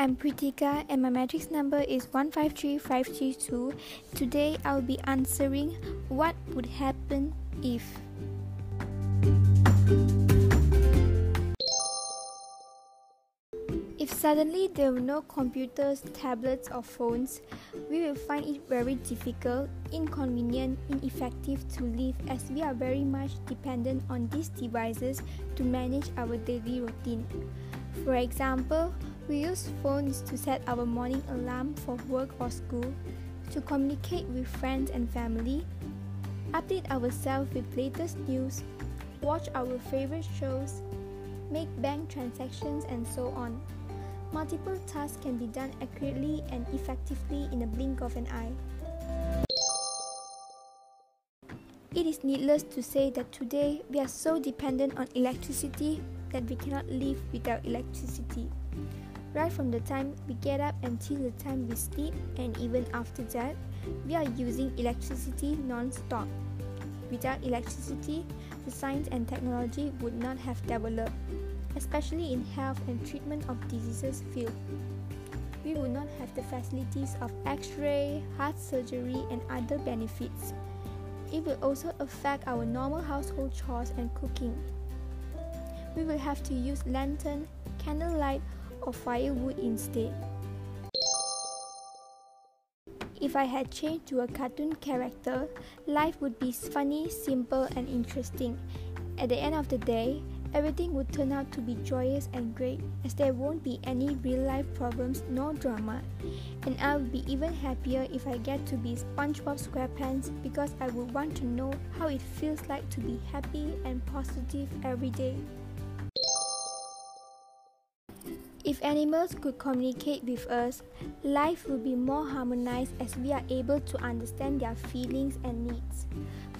I'm Pritika and my matrix number is 153532. Today I'll be answering what would happen if. If suddenly there were no computers, tablets, or phones, we will find it very difficult, inconvenient, ineffective to live as we are very much dependent on these devices to manage our daily routine. For example, we use phones to set our morning alarm for work or school, to communicate with friends and family, update ourselves with latest news, watch our favorite shows, make bank transactions, and so on. Multiple tasks can be done accurately and effectively in a blink of an eye. It is needless to say that today we are so dependent on electricity that we cannot live without electricity. Right from the time we get up until the time we sleep, and even after that, we are using electricity non stop. Without electricity, the science and technology would not have developed especially in health and treatment of diseases field. We would not have the facilities of x-ray, heart surgery and other benefits. It will also affect our normal household chores and cooking. We will have to use lantern, candlelight or firewood instead. If I had changed to a cartoon character, life would be funny, simple, and interesting. At the end of the day, everything would turn out to be joyous and great as there won't be any real life problems nor drama. And I would be even happier if I get to be SpongeBob SquarePants because I would want to know how it feels like to be happy and positive every day. If animals could communicate with us, life would be more harmonized as we are able to understand their feelings and needs.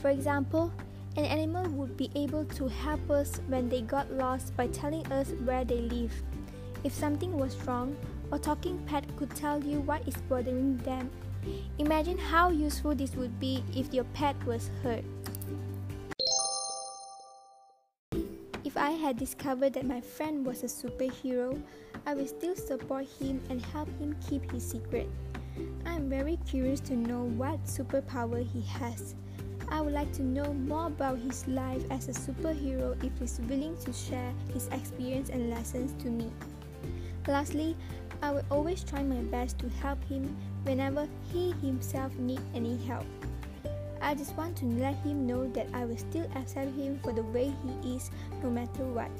For example, an animal would be able to help us when they got lost by telling us where they live. If something was wrong, a talking pet could tell you what is bothering them. Imagine how useful this would be if your pet was hurt. If I had discovered that my friend was a superhero, I would still support him and help him keep his secret. I am very curious to know what superpower he has. I would like to know more about his life as a superhero if he's willing to share his experience and lessons to me. Lastly, I will always try my best to help him whenever he himself needs any help. I just want to let him know that I will still accept him for the way he is no matter what.